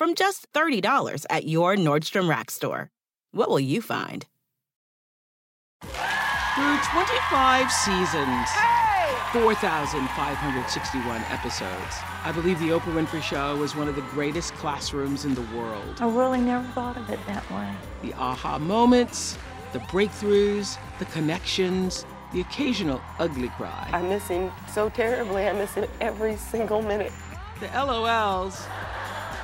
from just $30 at your Nordstrom Rack store. What will you find? Through 25 seasons, 4,561 episodes, I believe The Oprah Winfrey Show was one of the greatest classrooms in the world. I really never thought of it that way. The aha moments, the breakthroughs, the connections, the occasional ugly cry. I miss him so terribly. I miss him every single minute. The LOLs,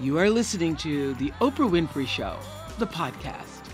You are listening to The Oprah Winfrey Show, the podcast.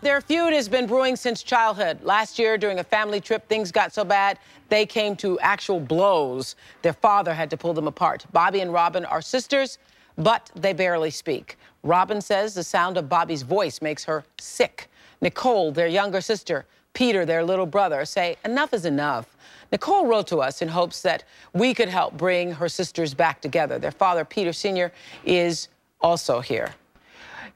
Their feud has been brewing since childhood. Last year, during a family trip, things got so bad they came to actual blows. Their father had to pull them apart. Bobby and Robin are sisters, but they barely speak. Robin says the sound of Bobby's voice makes her sick. Nicole, their younger sister, Peter, their little brother, say enough is enough. Nicole wrote to us in hopes that we could help bring her sisters back together. Their father, Peter Sr., is also here.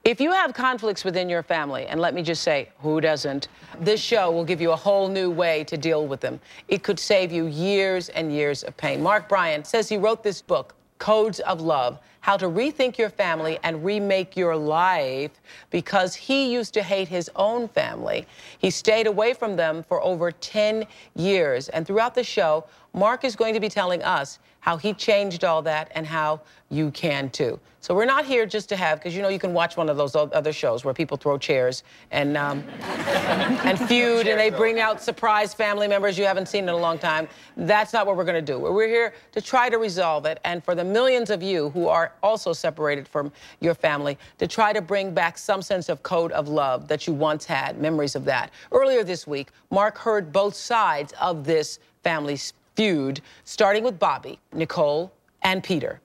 If you have conflicts within your family, and let me just say, who doesn't? This show will give you a whole new way to deal with them. It could save you years and years of pain. Mark Bryan says he wrote this book, Codes of Love How to Rethink Your Family and Remake Your Life, because he used to hate his own family. He stayed away from them for over 10 years. And throughout the show, Mark is going to be telling us how he changed all that and how you can too. So we're not here just to have, because you know you can watch one of those other shows where people throw chairs and um, and feud and they bring out surprise family members you haven't seen in a long time. That's not what we're going to do. We're here to try to resolve it, and for the millions of you who are also separated from your family, to try to bring back some sense of code of love that you once had, memories of that. Earlier this week, Mark heard both sides of this family feud, starting with Bobby, Nicole, and Peter.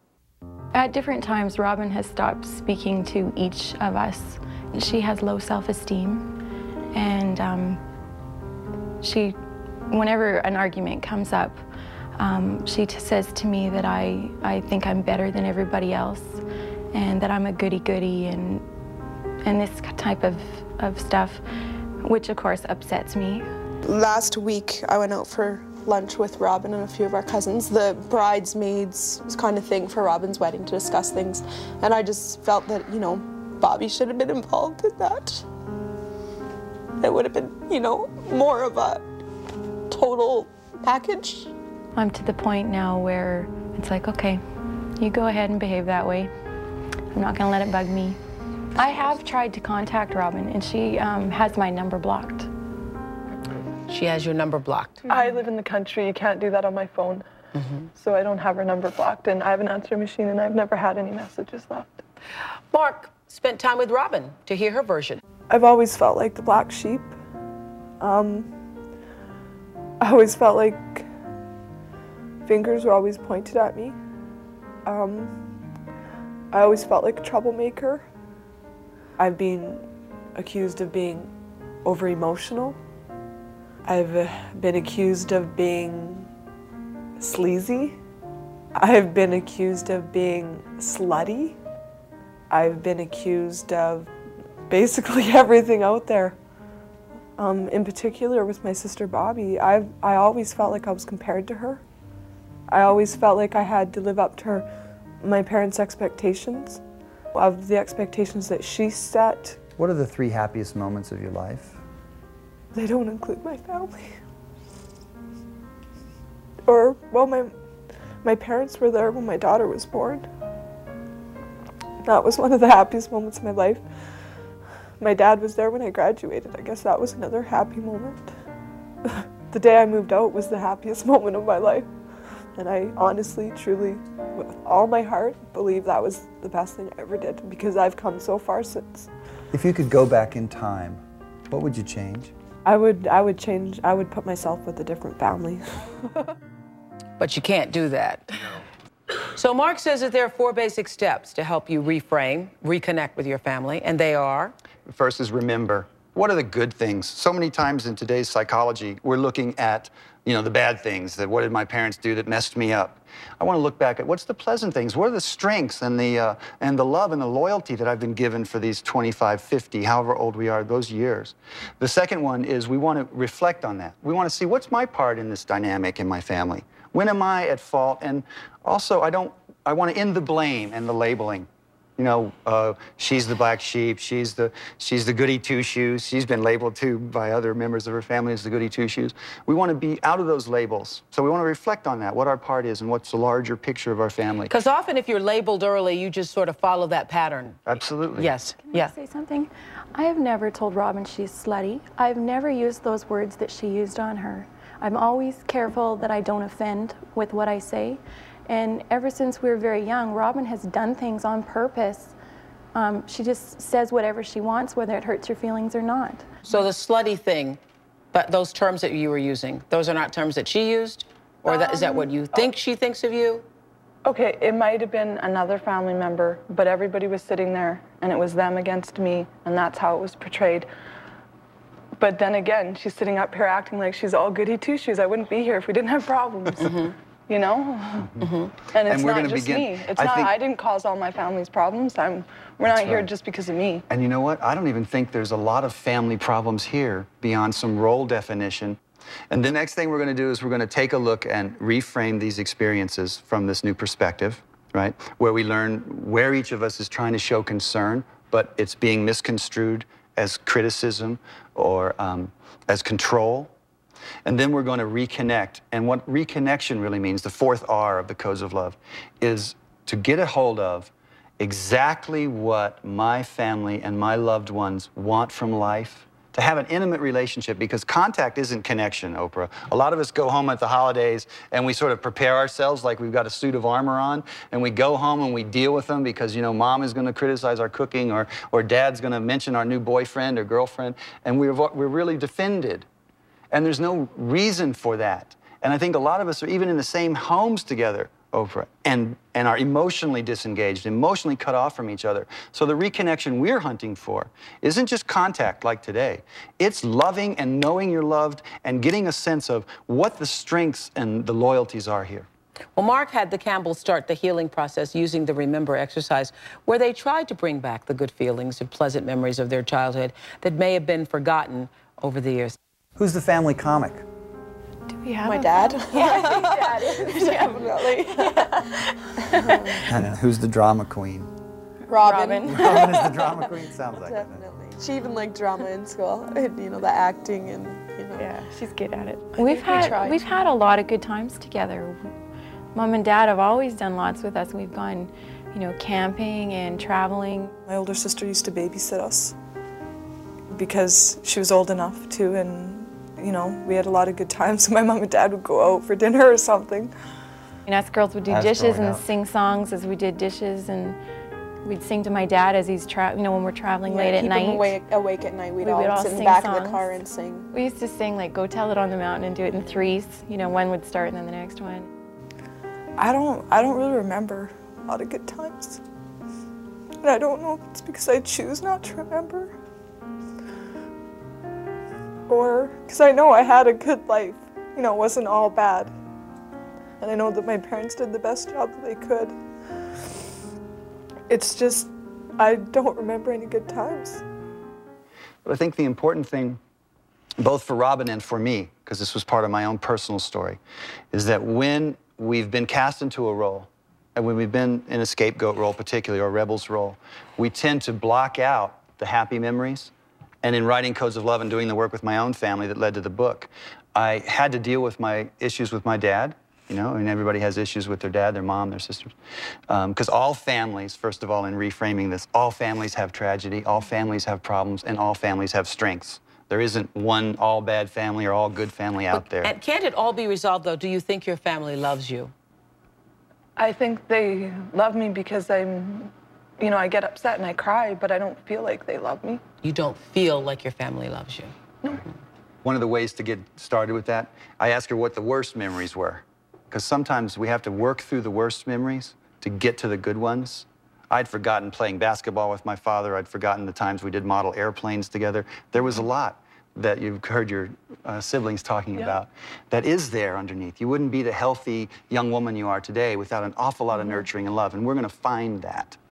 At different times, Robin has stopped speaking to each of us. She has low self esteem, and um, she, whenever an argument comes up, um, she t- says to me that I, I think I'm better than everybody else and that I'm a goody goody and, and this type of, of stuff, which of course upsets me. Last week, I went out for lunch with Robin and a few of our cousins. The bridesmaids kind of thing for Robin's wedding to discuss things. And I just felt that, you know, Bobby should have been involved in that. It would have been, you know, more of a total package. I'm to the point now where it's like, okay, you go ahead and behave that way. I'm not going to let it bug me. I have tried to contact Robin, and she um, has my number blocked. She has your number blocked. I live in the country. You can't do that on my phone. So I don't have her number blocked. And I have an answering machine, and I've never had any messages left. Mark spent time with Robin to hear her version. I've always felt like the black sheep. Um, I always felt like fingers were always pointed at me. Um, I always felt like a troublemaker. I've been accused of being over emotional. I've been accused of being sleazy. I've been accused of being slutty. I've been accused of basically everything out there. Um, in particular, with my sister Bobby, I've, I always felt like I was compared to her. I always felt like I had to live up to her, my parents' expectations, of the expectations that she set. What are the three happiest moments of your life? They don't include my family. Or well, my my parents were there when my daughter was born. That was one of the happiest moments of my life. My dad was there when I graduated. I guess that was another happy moment. the day I moved out was the happiest moment of my life. And I honestly, truly, with all my heart, believe that was the best thing I ever did because I've come so far since. If you could go back in time, what would you change? I would I would change I would put myself with a different family. but you can't do that. So Mark says that there are four basic steps to help you reframe, reconnect with your family, and they are First is remember. What are the good things? So many times in today's psychology, we're looking at, you know, the bad things, that what did my parents do that messed me up? I want to look back at what's the pleasant things? What are the strengths and the, uh, and the love and the loyalty that I've been given for these 25, 50, however old we are, those years? The second one is we want to reflect on that. We want to see what's my part in this dynamic in my family? When am I at fault? And also, I don't, I want to end the blame and the labeling you know, uh, she's the black sheep, she's the, she's the goody two-shoes. She's been labeled too by other members of her family as the goody two-shoes. We want to be out of those labels. So we want to reflect on that, what our part is and what's the larger picture of our family. Because often if you're labeled early, you just sort of follow that pattern. Absolutely. Yes. Can yeah. I say something? I have never told Robin she's slutty. I've never used those words that she used on her. I'm always careful that I don't offend with what I say. And ever since we were very young, Robin has done things on purpose. Um, she just says whatever she wants, whether it hurts your feelings or not. So the slutty thing, but those terms that you were using, those are not terms that she used? Or that, is that what you think she thinks of you? Okay, it might have been another family member, but everybody was sitting there and it was them against me, and that's how it was portrayed. But then again, she's sitting up here acting like she's all goody two shoes. I wouldn't be here if we didn't have problems. Mm-hmm you know? Mm-hmm. And it's and we're not just begin, me. It's I not, think, I didn't cause all my family's problems. I'm, we're not here right. just because of me. And you know what? I don't even think there's a lot of family problems here beyond some role definition. And the next thing we're going to do is we're going to take a look and reframe these experiences from this new perspective, right? Where we learn where each of us is trying to show concern, but it's being misconstrued as criticism or um, as control and then we're going to reconnect. And what reconnection really means, the fourth R of the Codes of Love, is to get a hold of exactly what my family and my loved ones want from life to have an intimate relationship because contact isn't connection, Oprah. A lot of us go home at the holidays and we sort of prepare ourselves like we've got a suit of armor on and we go home and we deal with them because, you know, mom is going to criticize our cooking or, or dad's going to mention our new boyfriend or girlfriend and we're, we're really defended. And there's no reason for that. And I think a lot of us are even in the same homes together, Oprah, and, and are emotionally disengaged, emotionally cut off from each other. So the reconnection we're hunting for isn't just contact like today. It's loving and knowing you're loved and getting a sense of what the strengths and the loyalties are here. Well, Mark had the Campbells start the healing process using the Remember exercise, where they tried to bring back the good feelings and pleasant memories of their childhood that may have been forgotten over the years. Who's the family comic? Do we have my dad? Yeah, dad is definitely. and who's the drama queen? Robin. Robin. Robin is the drama queen. Sounds like definitely. It. She even liked drama in school, and, you know, the acting and you know. Yeah, she's good at it. We've had we we've had a lot of good times together. Mom and Dad have always done lots with us. We've gone, you know, camping and traveling. My older sister used to babysit us because she was old enough to, and you know, we had a lot of good times. So my mom and dad would go out for dinner or something. And us girls would do That's dishes and up. sing songs as we did dishes, and we'd sing to my dad as he's tra- you know when we're traveling yeah, late at night. Awake, awake at night, we'd, we all, would all sit in the back songs. of the car and sing. We used to sing like "Go Tell It on the Mountain" and do it in threes. You know, one would start and then the next one. I don't, I don't really remember a lot of good times, and I don't know if it's because I choose not to remember or because I know I had a good life. You know, it wasn't all bad. And I know that my parents did the best job that they could. It's just, I don't remember any good times. But I think the important thing, both for Robin and for me, because this was part of my own personal story, is that when we've been cast into a role, and when we've been in a scapegoat role, particularly, or a rebel's role, we tend to block out the happy memories. And in writing Codes of Love and doing the work with my own family that led to the book, I had to deal with my issues with my dad. You know, I mean, everybody has issues with their dad, their mom, their sisters. Because um, all families, first of all, in reframing this, all families have tragedy, all families have problems, and all families have strengths. There isn't one all bad family or all good family out there. And can't it all be resolved, though? Do you think your family loves you? I think they love me because I'm, you know, I get upset and I cry, but I don't feel like they love me. You don't feel like your family loves you? No. One of the ways to get started with that, I asked her what the worst memories were. Because sometimes we have to work through the worst memories to get to the good ones. I'd forgotten playing basketball with my father. I'd forgotten the times we did model airplanes together. There was a lot that you've heard your uh, siblings talking yeah. about that is there underneath. You wouldn't be the healthy young woman you are today without an awful lot of mm-hmm. nurturing and love, and we're going to find that.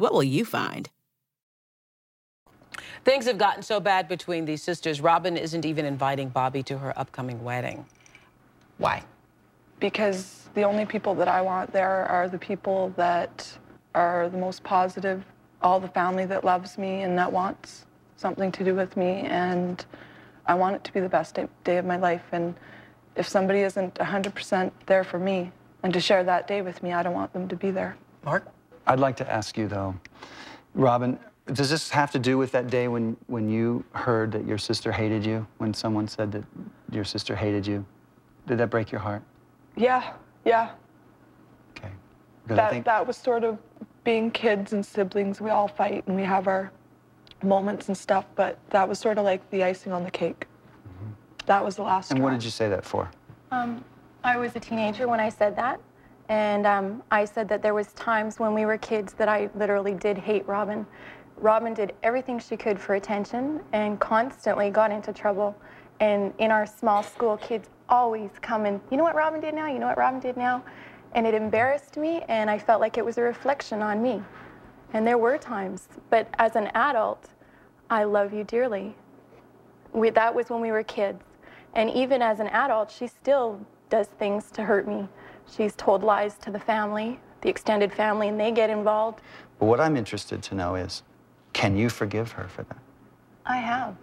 What will you find? Things have gotten so bad between these sisters, Robin isn't even inviting Bobby to her upcoming wedding. Why? because the only people that I want there are the people that are the most positive, all the family that loves me and that wants something to do with me. And I want it to be the best day, day of my life. And if somebody isn't 100% there for me and to share that day with me, I don't want them to be there. Mark? I'd like to ask you, though, Robin, does this have to do with that day when, when you heard that your sister hated you, when someone said that your sister hated you? Did that break your heart? Yeah, yeah. Okay. That, think... that was sort of being kids and siblings. We all fight and we have our moments and stuff, but that was sort of like the icing on the cake. Mm-hmm. That was the last. And straw. what did you say that for? Um, I was a teenager when I said that, and um, I said that there was times when we were kids that I literally did hate Robin. Robin did everything she could for attention and constantly got into trouble. And in our small school, kids always come and, you know what Robin did now? You know what Robin did now? And it embarrassed me, and I felt like it was a reflection on me. And there were times, but as an adult, I love you dearly. We, that was when we were kids. And even as an adult, she still does things to hurt me. She's told lies to the family, the extended family, and they get involved. But what I'm interested to know is can you forgive her for that? I have.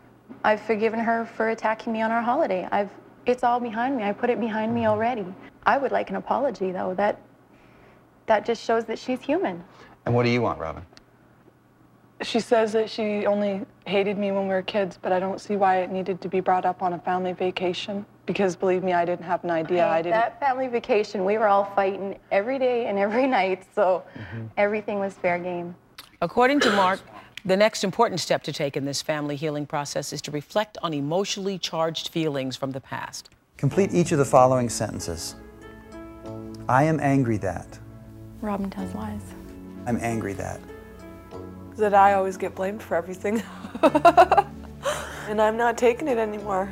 I've forgiven her for attacking me on our holiday. I've, it's all behind me. I put it behind me already. I would like an apology, though. That, that just shows that she's human. And what do you want, Robin? She says that she only hated me when we were kids, but I don't see why it needed to be brought up on a family vacation. Because believe me, I didn't have an idea. Hey, I didn't. That family vacation, we were all fighting every day and every night, so mm-hmm. everything was fair game. According to Mark, the next important step to take in this family healing process is to reflect on emotionally charged feelings from the past. Complete each of the following sentences. I am angry that. Robin tells lies. I'm angry that. That I always get blamed for everything. and I'm not taking it anymore.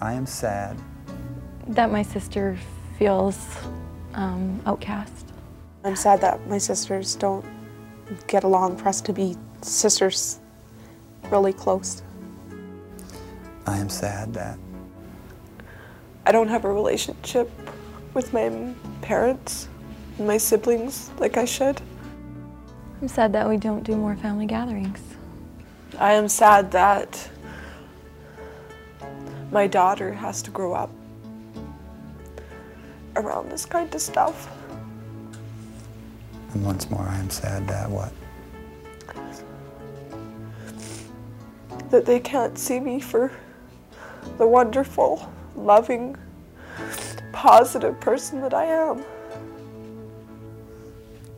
I am sad. That my sister feels um, outcast. I'm sad that my sisters don't get along for us to be sisters really close. I am sad that. I don't have a relationship with my parents and my siblings like I should. I'm sad that we don't do more family gatherings. I am sad that my daughter has to grow up around this kind of stuff. And once more, I am sad that what? That they can't see me for the wonderful, loving, positive person that I am.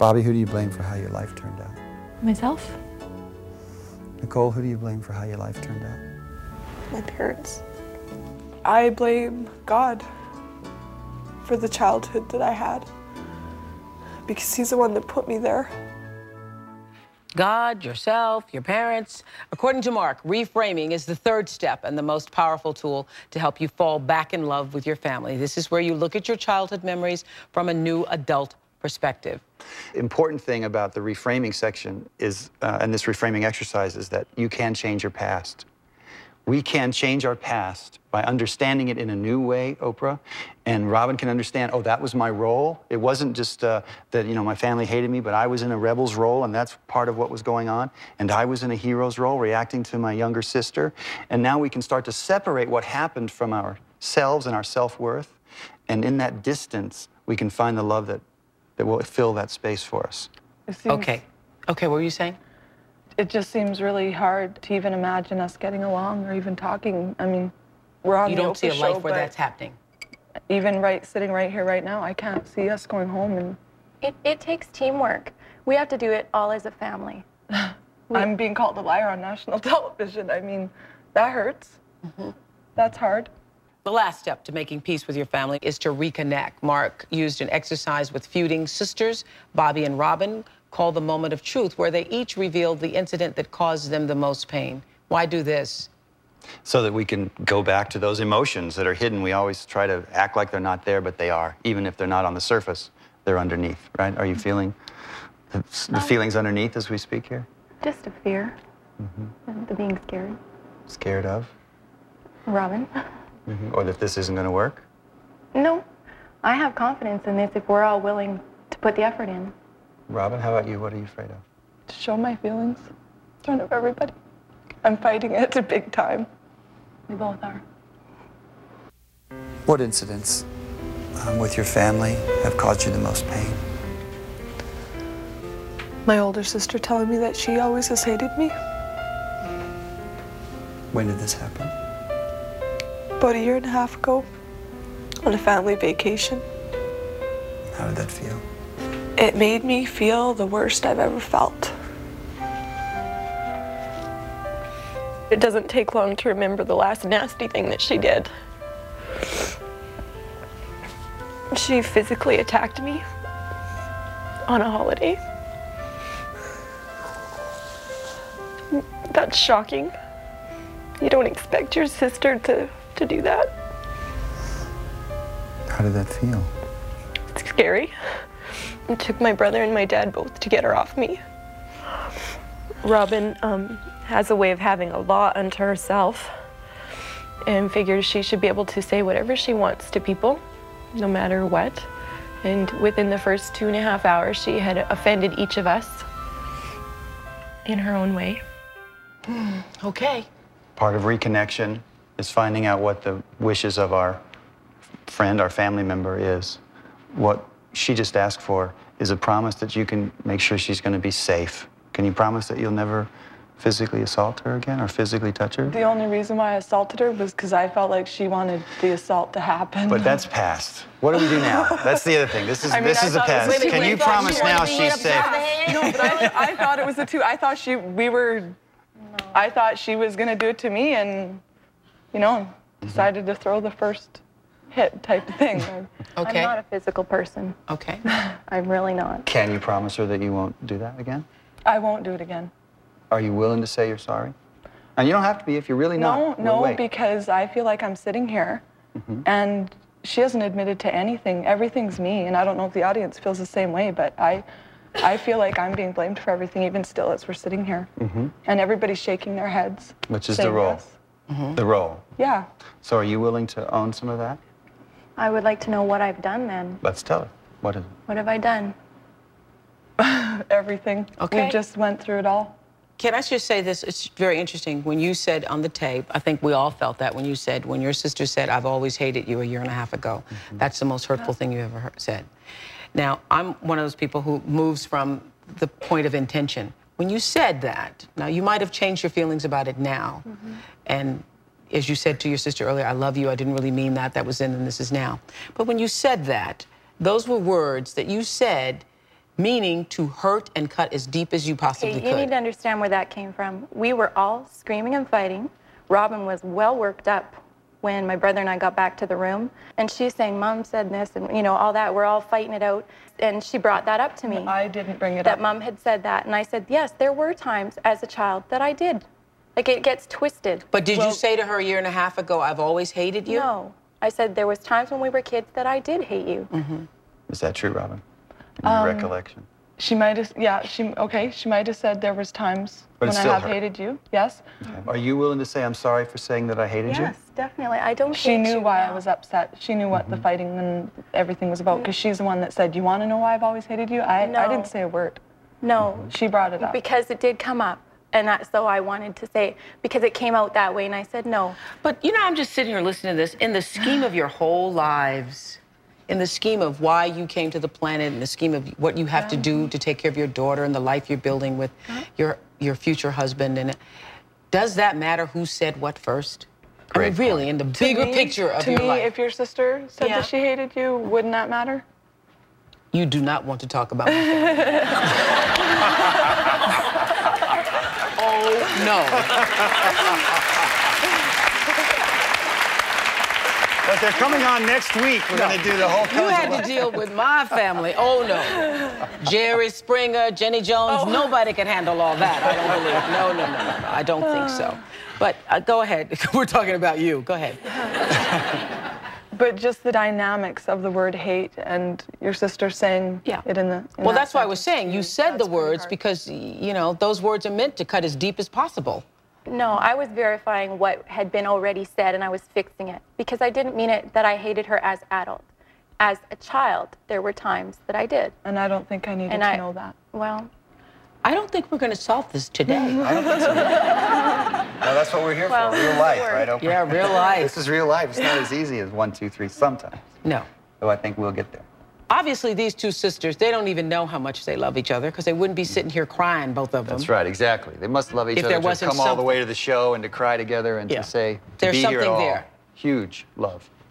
Bobby, who do you blame for how your life turned out? Myself? Nicole, who do you blame for how your life turned out? My parents. I blame God for the childhood that I had because He's the one that put me there. God, yourself, your parents. According to Mark, reframing is the third step and the most powerful tool to help you fall back in love with your family. This is where you look at your childhood memories from a new adult perspective. Important thing about the reframing section is, uh, and this reframing exercise is that you can change your past. We can change our past by understanding it in a new way, Oprah. And Robin can understand, oh, that was my role. It wasn't just uh, that, you know, my family hated me, but I was in a rebel's role, and that's part of what was going on. And I was in a hero's role, reacting to my younger sister. And now we can start to separate what happened from ourselves and our self worth. And in that distance, we can find the love that, that will fill that space for us. Okay. Okay, what were you saying? It just seems really hard to even imagine us getting along or even talking. I mean, we're on You the don't see a Oprah life show, where that's happening. Even right, sitting right here, right now, I can't see us going home, and It, it takes teamwork. We have to do it all as a family. I'm being called a liar on national television. I mean, that hurts. Mm-hmm. That's hard. The last step to making peace with your family is to reconnect. Mark used an exercise with feuding sisters, Bobby and Robin, called the moment of truth, where they each revealed the incident that caused them the most pain. Why do this? so that we can go back to those emotions that are hidden. We always try to act like they're not there, but they are. Even if they're not on the surface, they're underneath, right? Are you feeling the, the um, feelings underneath as we speak here? Just a fear. And the being scared. Scared of? Robin? Mhm. Or that this isn't going to work? No. I have confidence in this if we're all willing to put the effort in. Robin, how about you? What are you afraid of? To show my feelings in front of everybody. I'm fighting it a big time. We both are. What incidents um, with your family have caused you the most pain? My older sister telling me that she always has hated me. When did this happen? About a year and a half ago, on a family vacation. How did that feel? It made me feel the worst I've ever felt. It doesn't take long to remember the last nasty thing that she did. She physically attacked me on a holiday. That's shocking. You don't expect your sister to, to do that. How did that feel? It's scary. It took my brother and my dad both to get her off me. Robin um, has a way of having a law unto herself and figures she should be able to say whatever she wants to people, no matter what. And within the first two and a half hours, she had offended each of us in her own way. Okay. Part of reconnection is finding out what the wishes of our friend, our family member is. What she just asked for is a promise that you can make sure she's going to be safe. Can you promise that you'll never physically assault her again or physically touch her? The only reason why I assaulted her was because I felt like she wanted the assault to happen. But that's past. What do we do now? That's the other thing. This is I mean, this I is the past. Can you promise she now she's safe? No, but I, I thought it was the two. I thought she, we were, I thought she was gonna do it to me, and you know, decided to throw the first hit type of thing. Okay. I'm not a physical person. Okay. I'm really not. Can you promise her that you won't do that again? I won't do it again. Are you willing to say you're sorry? And you don't have to be if you're really No, not. We'll no, wait. because I feel like I'm sitting here, and she hasn't admitted to anything. Everything's me, and I don't know if the audience feels the same way, but I, I feel like I'm being blamed for everything, even still as we're sitting here, Mhm. and everybody's shaking their heads. Which is the saying role. yes. The role. Yeah. So are you willing to own some of that? I would like to know what I've done then. Let's tell her. What is it? What have I done? Everything. Okay. We just went through it all. Can I just say this? It's very interesting. When you said on the tape, I think we all felt that when you said, when your sister said, I've always hated you a year and a half ago. Mm-hmm. That's the most hurtful thing you ever heard, said. Now, I'm one of those people who moves from the point of intention. When you said that, now you might have changed your feelings about it now. Mm-hmm. And as you said to your sister earlier, I love you, I didn't really mean that, that was then and this is now. But when you said that, those were words that you said meaning to hurt and cut as deep as you possibly okay, you could. need to understand where that came from. We were all screaming and fighting. Robin was well worked up when my brother and I got back to the room. And she's saying, Mom said this, and you know, all that. We're all fighting it out. And she brought that up to me. I didn't bring it that up. That Mom had said that. And I said, Yes, there were times as a child that I did. Like it gets twisted. But did well, you say to her a year and a half ago, I've always hated you? No. I said there was times when we were kids that I did hate you. Mm-hmm. Is that true, Robin? In um, recollection? She might have, yeah, she, okay, she might have said there was times but when I have hurt. hated you, yes. Okay. Are you willing to say I'm sorry for saying that I hated yes, you? Yes, definitely. I don't She knew why now. I was upset. She knew what mm-hmm. the fighting and everything was about because she's the one that said, you want to know why I've always hated you? I, no. I didn't say a word. No. She brought it up. Because it did come up. And I, so I wanted to say, because it came out that way, and I said no. But you know, I'm just sitting here listening to this. In the scheme of your whole lives, in the scheme of why you came to the planet, in the scheme of what you have to do to take care of your daughter and the life you're building with uh-huh. your your future husband, and does that matter who said what first? Great I mean, really, in the to bigger me, picture of to your me, life. if your sister said yeah. that she hated you, wouldn't that matter? You do not want to talk about. oh no. But they're coming on next week. We're no. going to do the whole. You had to deal with my family. Oh no, Jerry Springer, Jenny Jones. Oh. Nobody can handle all that. I don't believe. No, no, no, no. no. I don't think so. But uh, go ahead. We're talking about you. Go ahead. But just the dynamics of the word hate and your sister saying yeah. it in the. In well, that that's why I was saying you mm, said the words because you know those words are meant to cut as deep as possible. No, I was verifying what had been already said and I was fixing it because I didn't mean it that I hated her as adult. As a child, there were times that I did. And I don't think I needed and to I, know that. Well, I don't think we're going to solve this today. I don't think so. no, that's what we're here well, for. Real life, right? Oprah? Yeah, real life. this is real life. It's not as easy as one, two, three sometimes. No. So I think we'll get there obviously these two sisters they don't even know how much they love each other because they wouldn't be sitting here crying both of them that's right exactly they must love each if other there to come all the way to the show and to cry together and yeah. to say to there's be something here at all. there huge love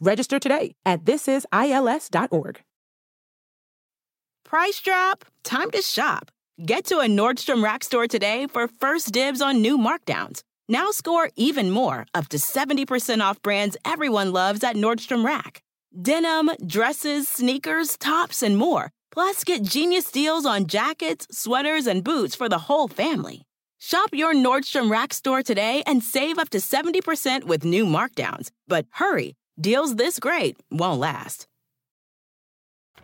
Register today at thisisils.org. Price drop? Time to shop. Get to a Nordstrom Rack store today for first dibs on new markdowns. Now score even more, up to 70% off brands everyone loves at Nordstrom Rack. Denim, dresses, sneakers, tops, and more. Plus, get genius deals on jackets, sweaters, and boots for the whole family. Shop your Nordstrom Rack store today and save up to 70% with new markdowns. But hurry, Deals this great won't last.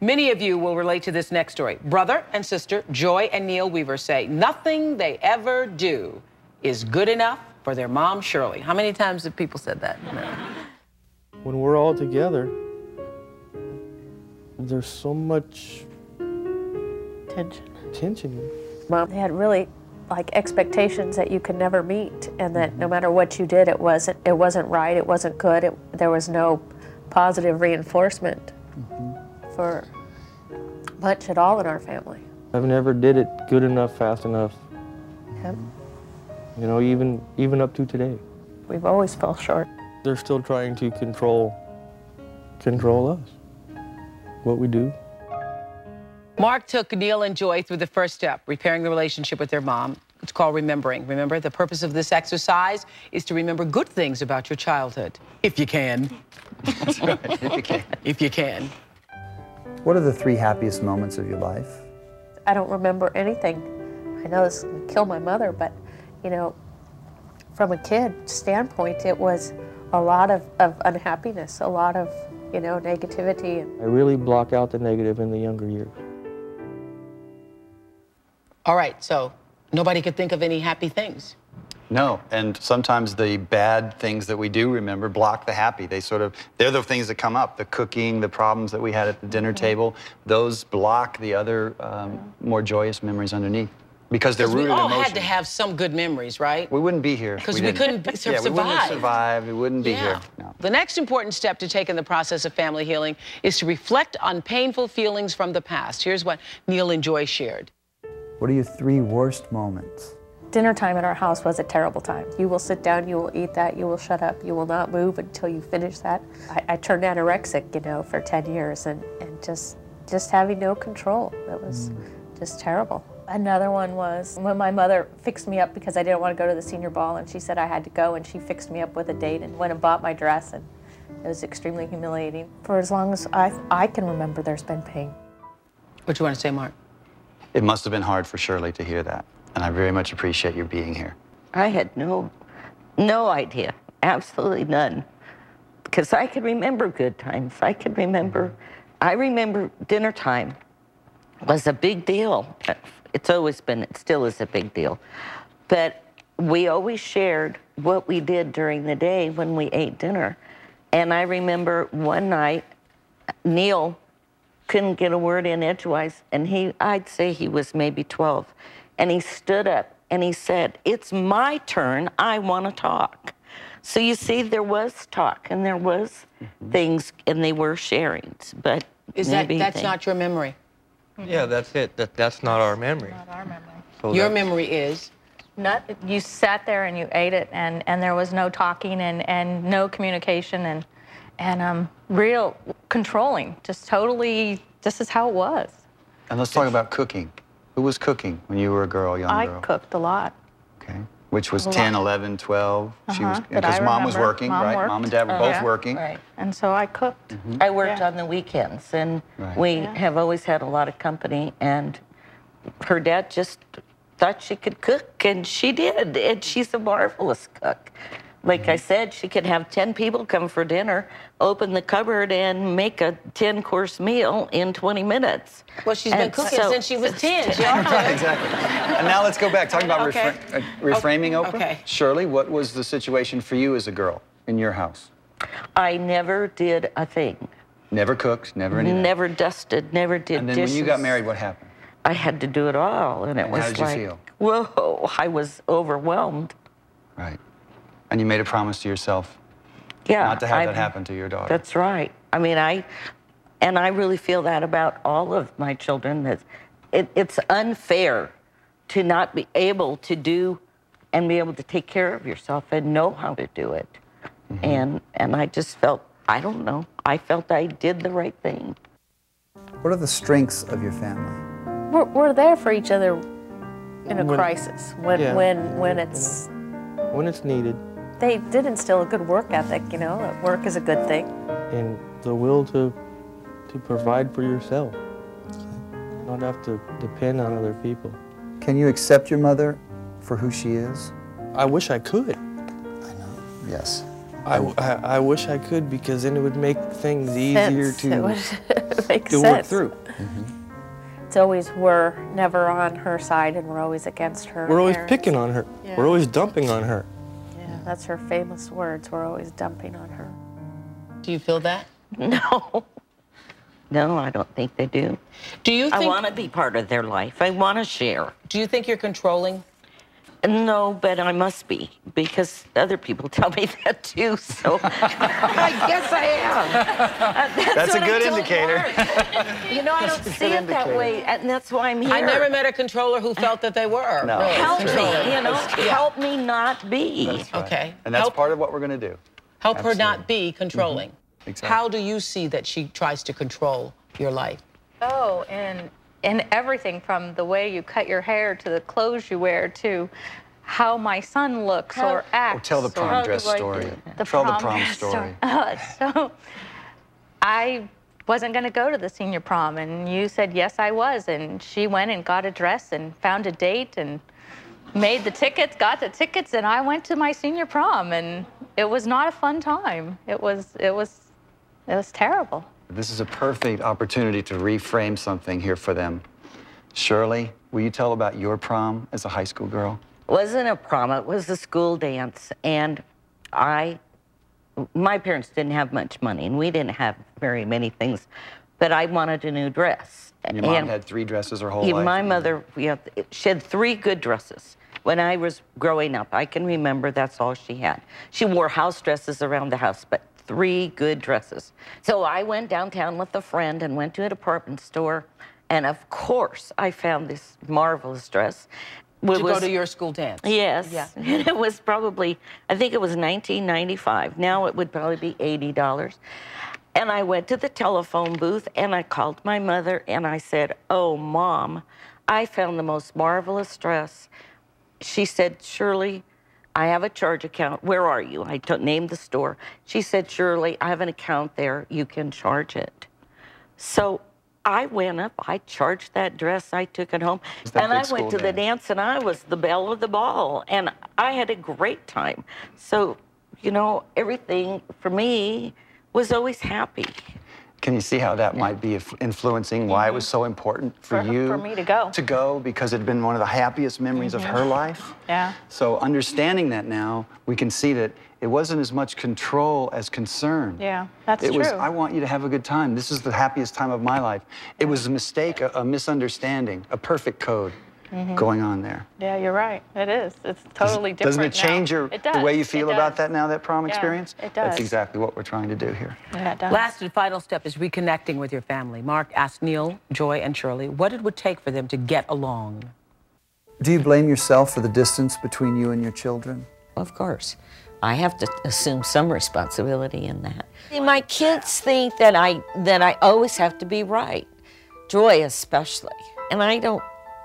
Many of you will relate to this next story. Brother and sister Joy and Neil Weaver say nothing they ever do is good enough for their mom, Shirley. How many times have people said that? When we're all together, there's so much tension. Tension. Mom they had really like expectations that you could never meet and that no matter what you did it wasn't it wasn't right it wasn't good it, there was no positive reinforcement mm-hmm. for much at all in our family. I've never did it good enough fast enough. Yep. you know even even up to today. We've always fell short. They're still trying to control control us. What we do Mark took Neil and Joy through the first step, repairing the relationship with their mom. It's called remembering. Remember, the purpose of this exercise is to remember good things about your childhood, if you can. right, if you can. If you can. What are the three happiest moments of your life? I don't remember anything. I know this will kill my mother, but, you know, from a kid standpoint, it was a lot of, of unhappiness, a lot of, you know, negativity. I really block out the negative in the younger years. All right, so nobody could think of any happy things. No, and sometimes the bad things that we do remember block the happy. They sort of, they're the things that come up. The cooking, the problems that we had at the dinner table, those block the other um, more joyous memories underneath because they're rooted in all emotion. had to have some good memories, right? we wouldn't be here. because we didn't. couldn't be- yeah, we wouldn't have survive. survived. We wouldn't be Yeah. here. No. The next important step to take in the process of family healing is to reflect on painful feelings from the past. Here's what Neil and Joy shared. What are your three worst moments? Dinner time at our house was a terrible time. You will sit down, you will eat that, you will shut up, you will not move until you finish that. I, I turned anorexic, you know, for 10 years and, and just just having no control. It was mm. just terrible. Another one was when my mother fixed me up because I didn't want to go to the senior ball and she said I had to go and she fixed me up with a date and went and bought my dress and it was extremely humiliating. For as long as I, I can remember, there's been pain. What do you want to say, Mark? It must have been hard for Shirley to hear that, and I very much appreciate you being here. I had no, no idea, absolutely none, because I could remember good times. I could remember, I remember dinner time was a big deal. It's always been, it still is a big deal, but we always shared what we did during the day when we ate dinner, and I remember one night, Neil couldn't get a word in edgewise, and he, I'd say he was maybe 12, and he stood up and he said, "It's my turn. I want to talk." So you see, there was talk and there was mm-hmm. things, and they were sharings, but Is that that's they- not your memory? Yeah, that's it. That, that's not our memory. Not our memory. So Your memory is Not, you sat there and you ate it, and, and there was no talking and, and no communication and, and um, real controlling. Just totally, this is how it was. And let's talk about cooking. Who was cooking when you were a girl, young I girl? cooked a lot. Okay. Which was A lot. 10, 11, 12. She was Uh-huh, that I because mom was working, Mom right? worked. Mom and dad were Oh, both yeah. working. Right. And so I cooked. I worked Yeah. on the weekends, and Right. we Yeah. have always had a lot of company. And her dad just thought she could cook, and she did. And she's a marvelous cook. Like Mm-hmm. I said, she could have 10 people come for dinner, open the cupboard, and make a 10 course meal in 20 minutes. well. She's been cooking so- since she was ten. She all exactly. And now let's go back. Talking about Okay. refra- uh, reframing, Oprah. okay. Shirley, what was the situation for you as a girl in your house? I never did a thing. Never cooked, never anything. Never dusted, never did And then dishes. when you got married, what happened? I had to do it all, and it And was how did you like, feel? whoa! I was overwhelmed. Right. And you made a promise to yourself Yeah, not to have I- that happen to your daughter. That's right. I mean, I, and I really feel that about all of my children. That it, it's unfair to not be able to do and be able to take care of yourself and know how to do it. Mm-hmm. And and I just felt I don't know. I felt I did the right thing. What are the strengths of your family? We're, we're there for each other in a When- crisis when yeah. when when it's When it's needed, they did instill a good work ethic you know that work is a good thing and the will to to provide for yourself. Don't have to depend on other people. Can you accept your mother for who she is? I wish I could. I know. Yes. I, I, I wish I could because then it would make things easier Sense. It to, would make to sense. work through. Mm-hmm. it's always we're never on her side and we're always against her We're always parents. picking on her. Yeah. We're always dumping on her. Yeah that's her famous words we're always dumping on her Do you feel that? No. No, I don't think they do. Do you I want to be part of their life. I want to share. Do you think you're controlling? No, but I must be because other people tell me that too. So I guess I am. Uh, That's a good indicator. Mark. You know, I don't see it that way, and that's why I'm here. I never met a controller who felt that they were. No. really Help controlling. me, you know, help me not be. Right. Okay. And that's Help- part of what we're going to do. Help her not be controlling. Exactly. How do you see that she tries to control your life? Oh, and and everything from the way you cut your hair to the clothes you wear to how my son looks How- or acts. Or tell the or- prom dress do I do story. the Tell the prom prom dress story. Uh, so I wasn't going to go to the senior prom, and you said yes, I was, and she went and got a dress and found a date, and made the tickets, got the tickets, and I went to my senior prom, and it was not a fun time. It was, it was, it was terrible. This is a perfect opportunity to reframe something here for them. Shirley, will you tell about your prom as a high school girl? It wasn't a prom, it was a school dance. And I, my parents didn't have much money, and we didn't have very many things, but I wanted a new dress. And your mom And- had three dresses her whole Yeah, life. My mother, have, she had three good dresses. When I was growing up, I can remember that's all she had. She wore house dresses around the house, but three good dresses. So I went downtown with a friend and went to a department store. And of course, I found this marvelous dress. To It go to your school dance. Yes. Yeah. And it was probably, I think it was 1995. Now it would probably be $80. And I went to the telephone booth and I called my mother and I said, Oh, mom, I found the most marvelous dress. She said, Shirley, I have a charge account. Where are you? I t- named the store. She said, Shirley, I have an account there. You can charge it. So I went up, I charged that dress, I took it home, and I went to the dance. dance, and I was the belle of the ball, and I had a great time. So, you know, everything for me was always happy. Can you see how that might be influencing why it was mm-hmm. so important for, For- you for me to go. To go because it had been one of the happiest memories of her mm-hmm. life. Yeah. So understanding that now, we can see that it wasn't as much control as concern. Yeah, that's it true. was, I want you to have a good time. This is the happiest time of my life. It was a mistake, a, a misunderstanding, a perfect code Mhm. going on there. Yeah, you're right. It is. It's totally different. Doesn't it change now. your, it the way you feel about that now, that prom Yeah, experience? it does. That's exactly what we're trying to do here. Yeah, it does. Last and final step is reconnecting with your family. Mark asked Neil, Joy, and Shirley what it would take for them to get along. Do you blame yourself for the distance between you and your children? Of course. I have to assume some responsibility in that. My kids think that I that I always have to be right. Joy especially. And I don't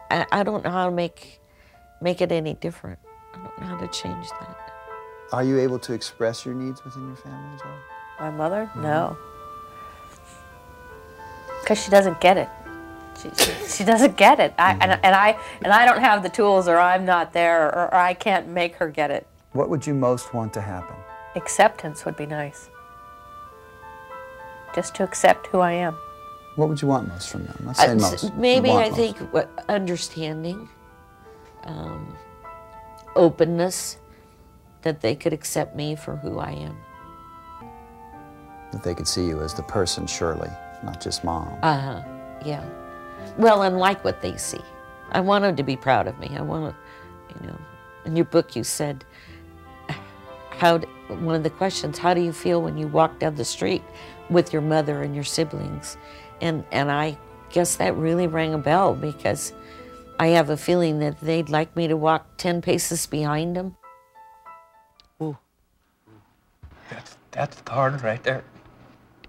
I, I don't know how to make make it any different. I don't know how to change that. Are you able to express your needs within your family, as well? My mother? Mm-hmm. No. Because she doesn't get it. She, she, she doesn't get it. I, and, and, I, and I don't have the tools, or I'm not there, or, or I can't make her get it. What would you most want to happen? Acceptance would be nice. Just to accept who I am. What would you want most from them? Let's say Uh, most. Maybe I most. think understanding, um, openness, that they could accept me for who I am. that they could see you as the person, Shirley, not just mom. Uh huh. Yeah. Well, and like what they see. I want them to be proud of me. I want to, you know. In your book, you said, how? One of the questions: How do you feel when you walk down the street with your mother and your siblings? And and I guess that really rang a bell because I have a feeling that they'd like me to walk ten paces behind them. That's that's the hard right there.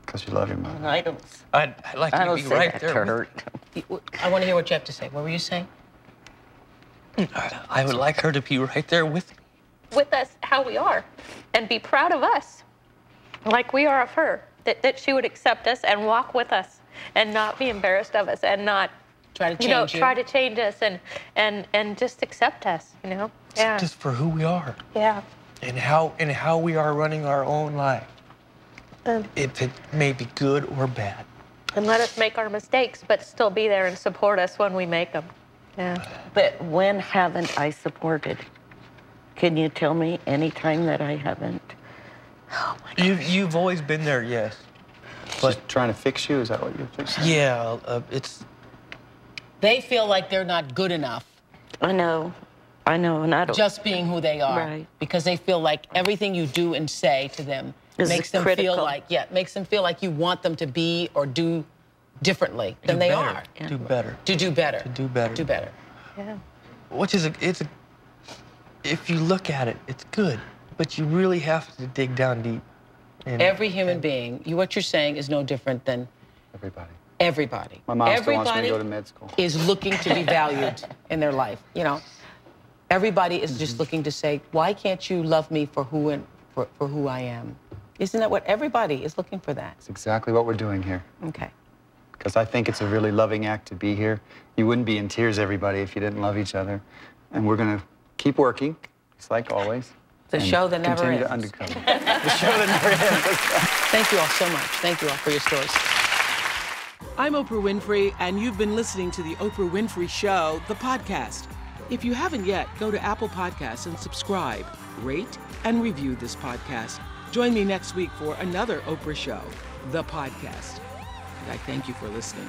Because you love your mom. I don't. I'd, I'd like I you don't to be say right that there. to with- hurt. I want to hear what you have to say. What were you saying? I would like her to be right there with me. with us how we are and be proud of us like we are of her that, that she would accept us and walk with us and not be embarrassed of us and not try to change you know change you. try to change us and and and just accept us you know yeah Just for who we are yeah and how and how we are running our own life. Um, If it may be good or bad. and let us make our mistakes but still be there and support us when we make them yeah But when haven't I supported? Can you tell me any time that I haven't? Oh my You you've always been there, yes. But trying to fix you, is that what you're fixing? Yeah, uh, it's They feel like they're not good enough. I know. I know, and I don't. Just being who they are. Right. Because they feel like everything you do and say to them Is makes them critical. feel like, yeah, makes them feel like you want them to be or do differently than do they better, are. Do better. To do better. To do better. Do better. yeah Which is a it's a if you look at it, it's good. But you really have to dig down deep. And Every human being, you, what you're saying is no different than Everybody. everybody. My mom still wants me to go to med school. is looking to be valued in their life. You know, everybody is just mm-hmm. looking to say, why can't you love me for who and for, for who I am? Isn't that what everybody is looking for? That. That's exactly what we're doing here. Okay. Because I think it's a really loving act to be here. You wouldn't be in tears, everybody, if you didn't love each other. And we're going to keep working, it's like always. The show that never continue ends. to undercover. the show that never ends. Thank you all so much. Thank you all for your stories. I'm Oprah Winfrey, and you've been listening to The Oprah Winfrey Show, the podcast. If you haven't yet, go to Apple Podcasts and subscribe, rate, and review this podcast. Join me next week for another Oprah Show, the podcast. And I thank you for listening.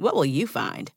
What will you find?